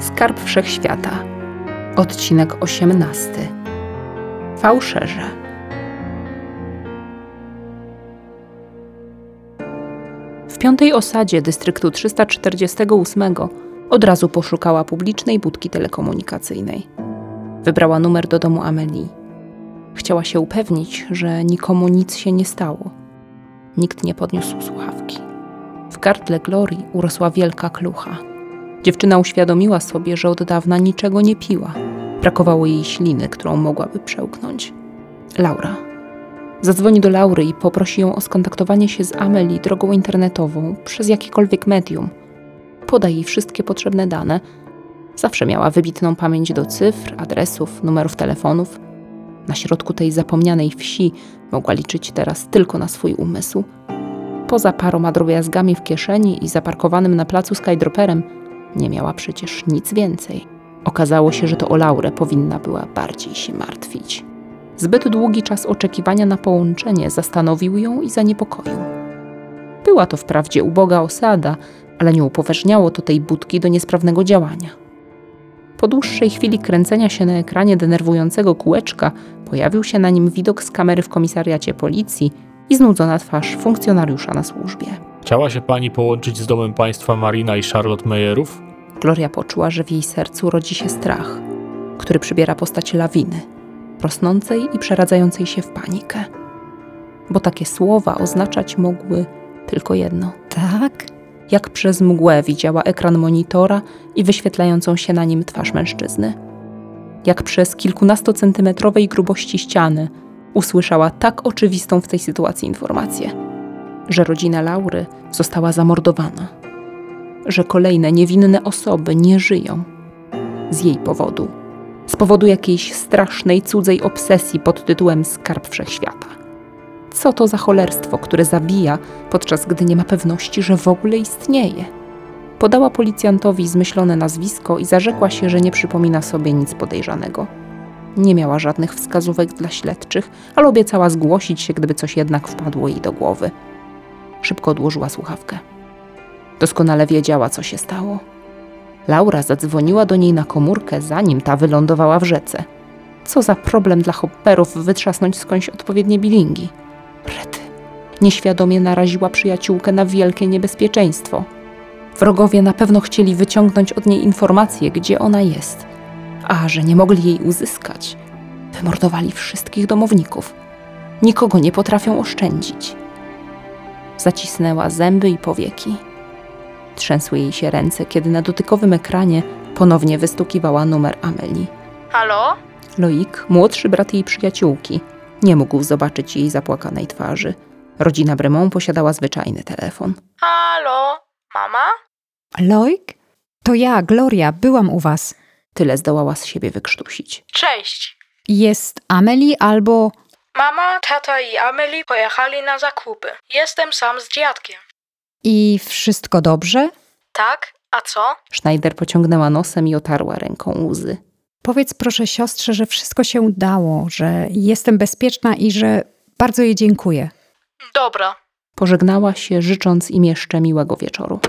Skarb Wszechświata. Odcinek 18. Fałszerze. W piątej osadzie dystryktu 348 od razu poszukała publicznej budki telekomunikacyjnej. Wybrała numer do domu Amelii. Chciała się upewnić, że nikomu nic się nie stało. Nikt nie podniósł słuchawki. W gardle Glorii urosła wielka klucha. Dziewczyna uświadomiła sobie, że od dawna niczego nie piła. Brakowało jej śliny, którą mogłaby przełknąć. Laura. Zadzwoni do Laury i poprosi ją o skontaktowanie się z Amelie drogą internetową przez jakiekolwiek medium. Poda jej wszystkie potrzebne dane. Zawsze miała wybitną pamięć do cyfr, adresów, numerów telefonów. Na środku tej zapomnianej wsi mogła liczyć teraz tylko na swój umysł. Poza paroma drobiazgami w kieszeni i zaparkowanym na placu skydroperem, nie miała przecież nic więcej. Okazało się, że to o Laurę powinna była bardziej się martwić. Zbyt długi czas oczekiwania na połączenie zastanowił ją i zaniepokoił. Była to wprawdzie uboga osada, ale nie upoważniało to tej budki do niesprawnego działania. Po dłuższej chwili kręcenia się na ekranie denerwującego kółeczka pojawił się na nim widok z kamery w komisariacie policji i znudzona twarz funkcjonariusza na służbie. Chciała się pani połączyć z domem państwa Marina i Charlotte Meyerów? Gloria poczuła, że w jej sercu rodzi się strach, który przybiera postać lawiny, rosnącej i przeradzającej się w panikę. Bo takie słowa oznaczać mogły tylko jedno. Tak? Jak przez mgłę widziała ekran monitora i wyświetlającą się na nim twarz mężczyzny. Jak przez kilkunastocentymetrowej grubości ściany usłyszała tak oczywistą w tej sytuacji informację, że rodzina Laury została zamordowana, że kolejne niewinne osoby nie żyją z jej powodu, z powodu jakiejś strasznej cudzej obsesji pod tytułem Skarb Wszechświata. Co to za cholerstwo, które zabija, podczas gdy nie ma pewności, że w ogóle istnieje? Podała policjantowi zmyślone nazwisko i zarzekła się, że nie przypomina sobie nic podejrzanego. Nie miała żadnych wskazówek dla śledczych, ale obiecała zgłosić się, gdyby coś jednak wpadło jej do głowy. Szybko odłożyła słuchawkę. Doskonale wiedziała, co się stało. Laura zadzwoniła do niej na komórkę, zanim ta wylądowała w rzece. Co za problem dla hopperów wytrzasnąć skądś odpowiednie bilingi. Rety. Nieświadomie naraziła przyjaciółkę na wielkie niebezpieczeństwo. Wrogowie na pewno chcieli wyciągnąć od niej informacje, gdzie ona jest. A że nie mogli jej uzyskać, wymordowali wszystkich domowników. Nikogo nie potrafią oszczędzić. Zacisnęła zęby i powieki. Trzęsły jej się ręce, kiedy na dotykowym ekranie ponownie wystukiwała numer Amelii. Halo? Loik, młodszy brat jej przyjaciółki, nie mógł zobaczyć jej zapłakanej twarzy. Rodzina Bremont posiadała zwyczajny telefon. Halo? Mama? Loik? To ja, Gloria, byłam u was. Tyle zdołała z siebie wykrztusić. Cześć. Jest Amelie albo... Mama, tata i Amelie pojechali na zakupy. Jestem sam z dziadkiem. I wszystko dobrze? Tak? A co? Schneider pociągnęła nosem i otarła ręką łzy. Powiedz proszę siostrze, że wszystko się udało, że jestem bezpieczna i że bardzo jej dziękuję. Dobra. Pożegnała się, życząc im jeszcze miłego wieczoru.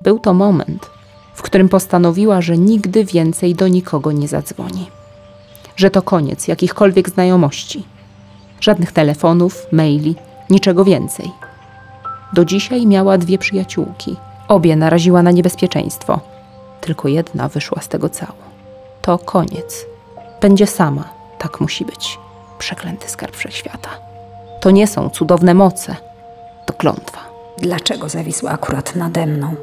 Był to moment, w którym postanowiła, że nigdy więcej do nikogo nie zadzwoni. Że to koniec jakichkolwiek znajomości. Żadnych telefonów, maili, niczego więcej. Do dzisiaj miała dwie przyjaciółki. Obie naraziła na niebezpieczeństwo. Tylko jedna wyszła z tego cało. To koniec. Będzie sama. Tak musi być. Przeklęty skarb wszechświata. To nie są cudowne moce. To klątwa. Dlaczego zawisła akurat nade mną?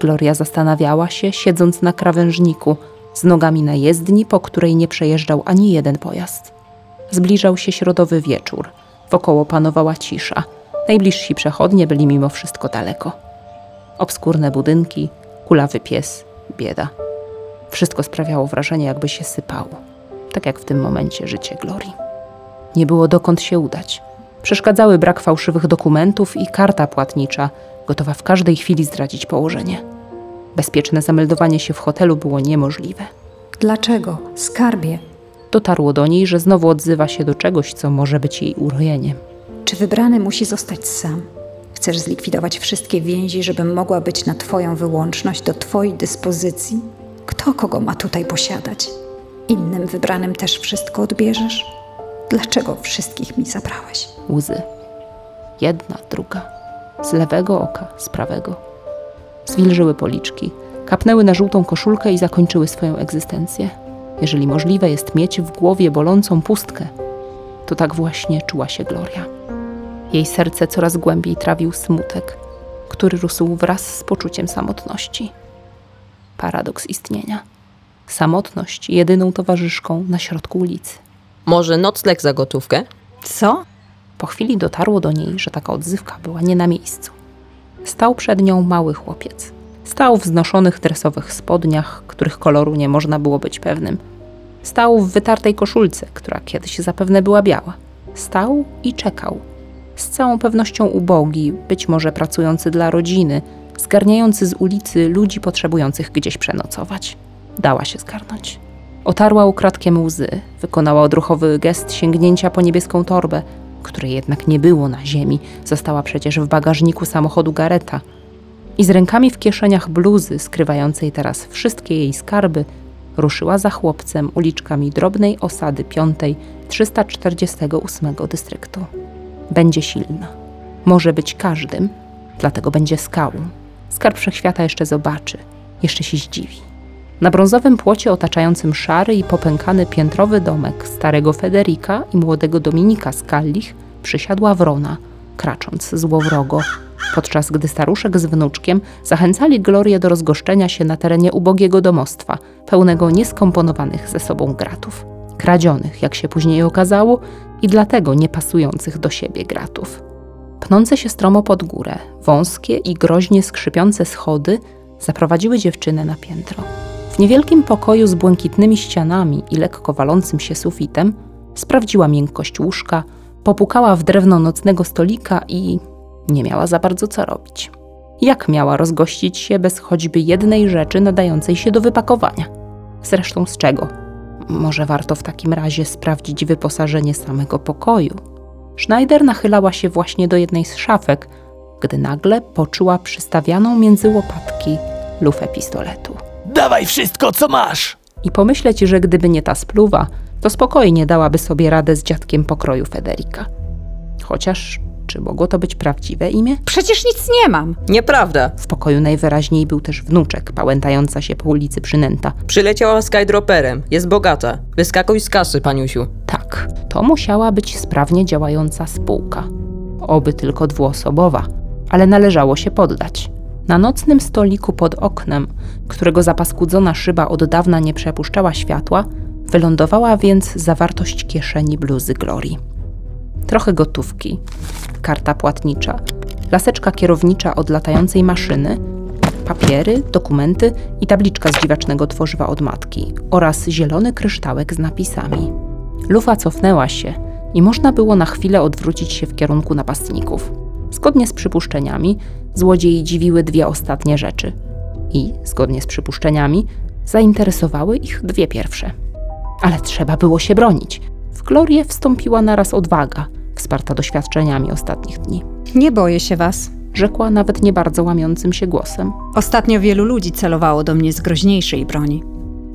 Gloria zastanawiała się, siedząc na krawężniku, z nogami na jezdni, po której nie przejeżdżał ani jeden pojazd. Zbliżał się środowy wieczór. Wokoło panowała cisza. Najbliżsi przechodnie byli mimo wszystko daleko. Obskurne budynki, kulawy pies, bieda. Wszystko sprawiało wrażenie, jakby się sypało. Tak jak w tym momencie życie Glorii. Nie było dokąd się udać. Przeszkadzały brak fałszywych dokumentów i karta płatnicza, gotowa w każdej chwili zdradzić położenie. Bezpieczne zameldowanie się w hotelu było niemożliwe. Dlaczego? Skarbie. Dotarło do niej, że znowu odzywa się do czegoś, co może być jej urojeniem. Czy wybrany musi zostać sam? Chcesz zlikwidować wszystkie więzi, żebym mogła być na Twoją wyłączność do Twojej dyspozycji? Kto kogo ma tutaj posiadać? Innym wybranym też wszystko odbierzesz? Dlaczego wszystkich mi zabrałeś? Łzy. Jedna, druga. Z lewego oka, z prawego. Zwilżyły policzki, kapnęły na żółtą koszulkę i zakończyły swoją egzystencję. Jeżeli możliwe jest mieć w głowie bolącą pustkę, to tak właśnie czuła się Gloria. Jej serce coraz głębiej trawił smutek, który rósł wraz z poczuciem samotności. Paradoks istnienia. Samotność jedyną towarzyszką na środku ulicy. Może nocleg za gotówkę? Co? Po chwili dotarło do niej, że taka odzywka była nie na miejscu. Stał przed nią mały chłopiec. Stał w znoszonych dresowych spodniach, których koloru nie można było być pewnym. Stał w wytartej koszulce, która kiedyś zapewne była biała. Stał i czekał. Z całą pewnością ubogi, być może pracujący dla rodziny, zgarniający z ulicy ludzi potrzebujących gdzieś przenocować. Dała się zgarnąć. Otarła ukradkiem łzy, wykonała odruchowy gest sięgnięcia po niebieską torbę, której jednak nie było na ziemi, została przecież w bagażniku samochodu Gareta. I z rękami w kieszeniach bluzy, skrywającej teraz wszystkie jej skarby, ruszyła za chłopcem uliczkami drobnej osady piątej 348 dystryktu. Będzie silna. Może być każdym, dlatego będzie skałą. Skarb wszechświata jeszcze zobaczy, jeszcze się zdziwi. Na brązowym płocie otaczającym szary i popękany piętrowy domek starego Federika i młodego Dominika Skallich przysiadła wrona, kracząc złowrogo, podczas gdy staruszek z wnuczkiem zachęcali Glorię do rozgoszczenia się na terenie ubogiego domostwa, pełnego nieskomponowanych ze sobą gratów. Kradzionych, jak się później okazało, i dlatego niepasujących do siebie gratów. Pnące się stromo pod górę, wąskie i groźnie skrzypiące schody zaprowadziły dziewczynę na piętro. W niewielkim pokoju z błękitnymi ścianami i lekko walącym się sufitem sprawdziła miękkość łóżka, popukała w drewno nocnego stolika i nie miała za bardzo co robić. Jak miała rozgościć się bez choćby jednej rzeczy nadającej się do wypakowania? Zresztą z czego? Może warto w takim razie sprawdzić wyposażenie samego pokoju. Schneider nachylała się właśnie do jednej z szafek, gdy nagle poczuła przystawianą między łopatki lufę pistoletu. Dawaj wszystko, co masz! I pomyśleć, że gdyby nie ta spluwa, to spokojnie dałaby sobie radę z dziadkiem pokroju Federika. Chociaż, czy mogło to być prawdziwe imię? Przecież nic nie mam. Nieprawda. W pokoju najwyraźniej był też wnuczek, pałętająca się po ulicy przynęta. Przyleciała skydroperem. Jest bogata. Wyskakuj z kasy, paniusiu. Tak, to musiała być sprawnie działająca spółka. Oby tylko dwuosobowa, ale należało się poddać. Na nocnym stoliku pod oknem, którego zapaskudzona szyba od dawna nie przepuszczała światła, wylądowała więc zawartość kieszeni bluzy Glorii. Trochę gotówki, karta płatnicza, laseczka kierownicza od latającej maszyny, papiery, dokumenty i tabliczka z dziwacznego tworzywa od matki oraz zielony kryształek z napisami. Lufa cofnęła się i można było na chwilę odwrócić się w kierunku napastników. Zgodnie z przypuszczeniami, złodziei dziwiły dwie ostatnie rzeczy. I, zgodnie z przypuszczeniami, zainteresowały ich dwie pierwsze. Ale trzeba było się bronić. W Glorię wstąpiła naraz odwaga, wsparta doświadczeniami ostatnich dni. Nie boję się was. Rzekła nawet nie bardzo łamiącym się głosem. Ostatnio wielu ludzi celowało do mnie z groźniejszej broni.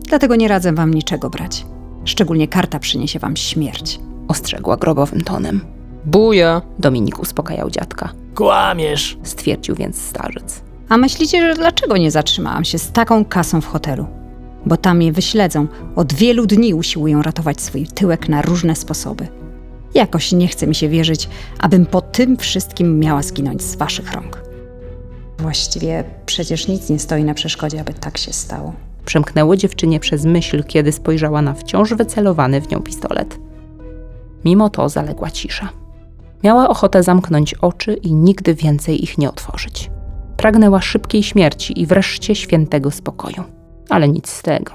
Dlatego nie radzę wam niczego brać. Szczególnie karta przyniesie wam śmierć. Ostrzegła grobowym tonem. Buja. Dominik uspokajał dziadka. Kłamiesz! Stwierdził więc starzec. A myślicie, że dlaczego nie zatrzymałam się z taką kasą w hotelu? Bo tam mnie wyśledzą. Od wielu dni usiłują ratować swój tyłek na różne sposoby. Jakoś nie chce mi się wierzyć, abym po tym wszystkim miała zginąć z waszych rąk. Właściwie przecież nic nie stoi na przeszkodzie, aby tak się stało. Przemknęło dziewczynie przez myśl, kiedy spojrzała na wciąż wycelowany w nią pistolet. Mimo to zaległa cisza. Miała ochotę zamknąć oczy i nigdy więcej ich nie otworzyć. Pragnęła szybkiej śmierci i wreszcie świętego spokoju. Ale nic z tego.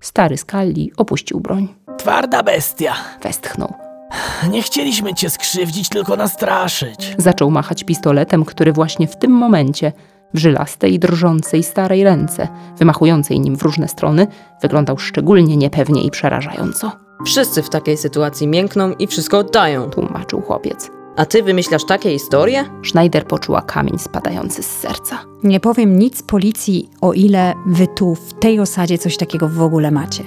Stary Skalli opuścił broń. Twarda bestia! Westchnął. Nie chcieliśmy cię skrzywdzić, tylko nastraszyć. Zaczął machać pistoletem, który właśnie w tym momencie, w żylastej, i drżącej starej ręce, wymachującej nim w różne strony, wyglądał szczególnie niepewnie i przerażająco. Wszyscy w takiej sytuacji miękną i wszystko oddają. Tłumaczył chłopiec. A ty wymyślasz takie historie? Schneider poczuła kamień spadający z serca. Nie powiem nic policji, o ile wy tu, w tej osadzie, coś takiego w ogóle macie.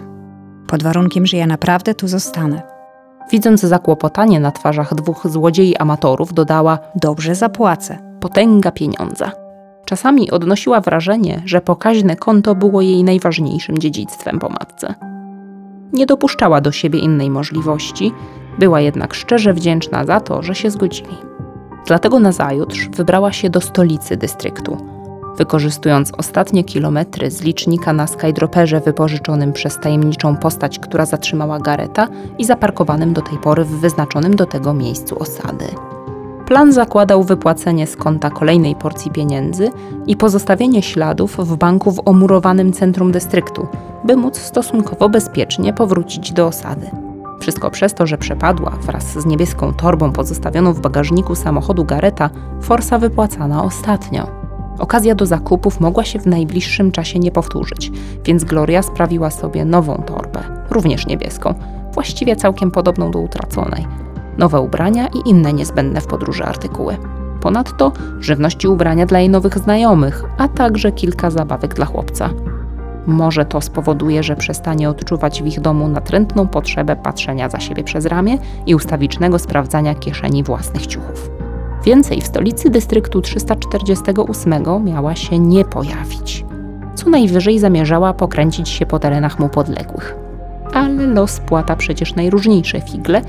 Pod warunkiem, że ja naprawdę tu zostanę. Widząc zakłopotanie na twarzach dwóch złodziei amatorów, dodała Dobrze zapłacę. potęga pieniądza. Czasami odnosiła wrażenie, że pokaźne konto było jej najważniejszym dziedzictwem po matce. Nie dopuszczała do siebie innej możliwości, była jednak szczerze wdzięczna za to, że się zgodzili. Dlatego nazajutrz wybrała się do stolicy dystryktu. Wykorzystując ostatnie kilometry z licznika na skydroperze wypożyczonym przez tajemniczą postać, która zatrzymała Gareta i zaparkowanym do tej pory w wyznaczonym do tego miejscu osady. Plan zakładał wypłacenie z konta kolejnej porcji pieniędzy i pozostawienie śladów w banku w omurowanym centrum dystryktu, by móc stosunkowo bezpiecznie powrócić do osady. Wszystko przez to, że przepadła wraz z niebieską torbą pozostawioną w bagażniku samochodu Gareta, forsa wypłacana ostatnio. Okazja do zakupów mogła się w najbliższym czasie nie powtórzyć, więc Gloria sprawiła sobie nową torbę, również niebieską, właściwie całkiem podobną do utraconej nowe ubrania i inne niezbędne w podróży artykuły. Ponadto żywność i ubrania dla jej nowych znajomych, a także kilka zabawek dla chłopca. Może to spowoduje, że przestanie odczuwać w ich domu natrętną potrzebę patrzenia za siebie przez ramię i ustawicznego sprawdzania kieszeni własnych ciuchów. Więcej w stolicy dystryktu 348 miała się nie pojawić. Co najwyżej zamierzała pokręcić się po terenach mu podległych. Ale los płata przecież najróżniejsze figle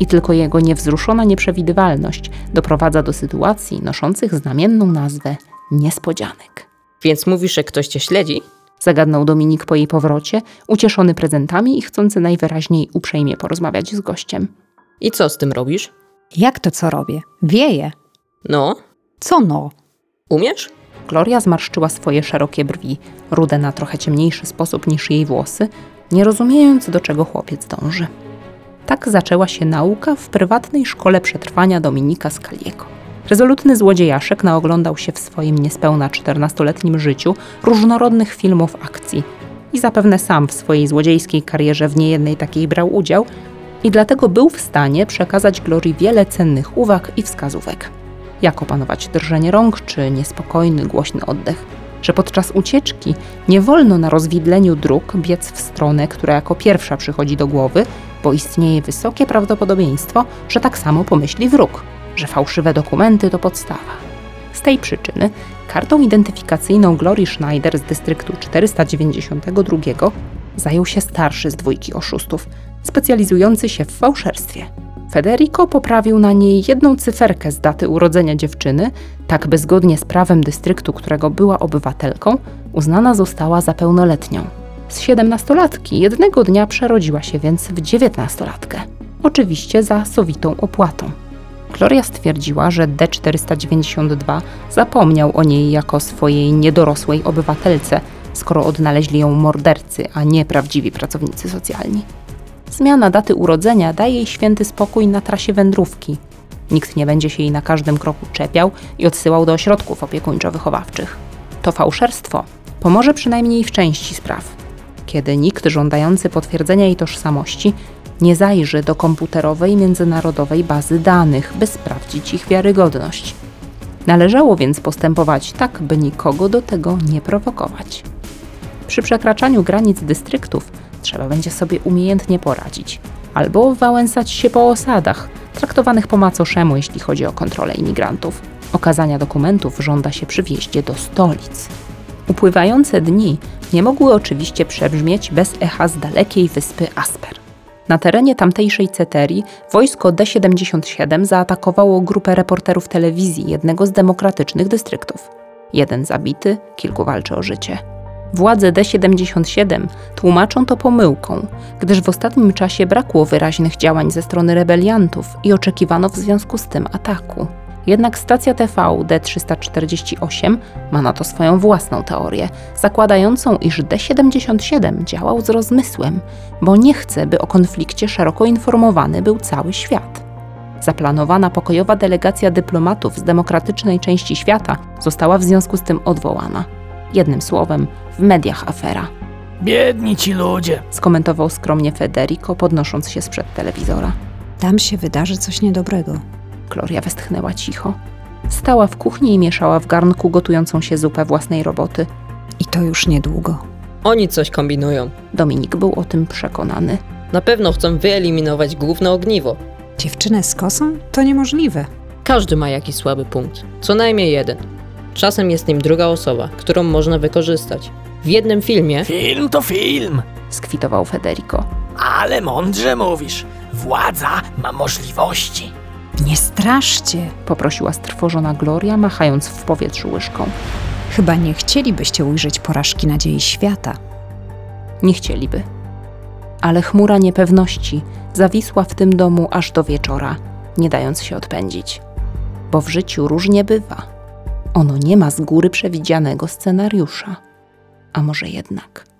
i tylko jego niewzruszona nieprzewidywalność doprowadza do sytuacji noszących znamienną nazwę niespodzianek. Więc mówisz, że ktoś cię śledzi? Zagadnął Dominik po jej powrocie, ucieszony prezentami i chcący najwyraźniej uprzejmie porozmawiać z gościem. I co z tym robisz? Jak to co robię? Wieję. No, Co no? umiesz? Gloria zmarszczyła swoje szerokie brwi, rude na trochę ciemniejszy sposób niż jej włosy, nie rozumiejąc, do czego chłopiec dąży. Tak zaczęła się nauka w prywatnej szkole przetrwania Dominika Skaliego. Rezolutny złodziejaszek naoglądał się w swoim niespełna 14-letnim życiu różnorodnych filmów akcji i zapewne sam w swojej złodziejskiej karierze w niejednej takiej brał udział i dlatego był w stanie przekazać Glorii wiele cennych uwag i wskazówek. Jak opanować drżenie rąk czy niespokojny, głośny oddech. Że podczas ucieczki nie wolno na rozwidleniu dróg biec w stronę, która jako pierwsza przychodzi do głowy, bo istnieje wysokie prawdopodobieństwo, że tak samo pomyśli wróg, że fałszywe dokumenty to podstawa. Z tej przyczyny kartą identyfikacyjną Glory Schneider z dystryktu 492 zajął się starszy z dwójki oszustów, specjalizujący się w fałszerstwie. Federico poprawił na niej jedną cyferkę z daty urodzenia dziewczyny, tak by zgodnie z prawem dystryktu, którego była obywatelką, uznana została za pełnoletnią. Z siedemnastolatki jednego dnia przerodziła się więc w dziewiętnastolatkę. Oczywiście za sowitą opłatą. Gloria stwierdziła, że D492 zapomniał o niej jako swojej niedorosłej obywatelce, skoro odnaleźli ją mordercy, a nie prawdziwi pracownicy socjalni. Zmiana daty urodzenia daje jej święty spokój na trasie wędrówki. Nikt nie będzie się jej na każdym kroku czepiał i odsyłał do ośrodków opiekuńczo-wychowawczych. To fałszerstwo pomoże przynajmniej w części spraw, kiedy nikt żądający potwierdzenia jej tożsamości nie zajrzy do komputerowej międzynarodowej bazy danych, by sprawdzić ich wiarygodność. Należało więc postępować tak, by nikogo do tego nie prowokować. Przy przekraczaniu granic dystryktów trzeba będzie sobie umiejętnie poradzić, albo wałęsać się po osadach, traktowanych po macoszemu, jeśli chodzi o kontrolę imigrantów. Okazania dokumentów żąda się przy wjeździe do stolic. Upływające dni nie mogły oczywiście przebrzmieć bez echa z dalekiej wyspy Asper. Na terenie tamtejszej ceterii wojsko D-77 zaatakowało grupę reporterów telewizji jednego z demokratycznych dystryktów. Jeden zabity, kilku walczy o życie. Władze D-77 tłumaczą to pomyłką, gdyż w ostatnim czasie brakło wyraźnych działań ze strony rebeliantów i oczekiwano w związku z tym ataku. Jednak stacja TV D348 ma na to swoją własną teorię, zakładającą, iż D77 działał z rozmysłem, bo nie chce, by o konflikcie szeroko informowany był cały świat. Zaplanowana pokojowa delegacja dyplomatów z demokratycznej części świata została w związku z tym odwołana. Jednym słowem, w mediach afera. Biedni ci ludzie. Skomentował skromnie Federico, podnosząc się sprzed telewizora. Tam się wydarzy coś niedobrego. Gloria westchnęła cicho. Stała w kuchni i mieszała w garnku gotującą się zupę własnej roboty. I to już niedługo. Oni coś kombinują. Dominik był o tym przekonany. Na pewno chcą wyeliminować główne ogniwo. Dziewczynę z kosą? To niemożliwe. Każdy ma jakiś słaby punkt. Co najmniej jeden. Czasem jest nim druga osoba, którą można wykorzystać. W jednym filmie Film to film, Skwitował Federico. ale mądrze mówisz. Władza ma możliwości. Nie straszcie. Poprosiła strwożona Gloria, machając w powietrzu łyżką. Chyba nie chcielibyście ujrzeć porażki nadziei świata. Nie chcieliby. Ale chmura niepewności zawisła w tym domu aż do wieczora, nie dając się odpędzić. Bo w życiu różnie bywa. Ono nie ma z góry przewidzianego scenariusza. A może jednak.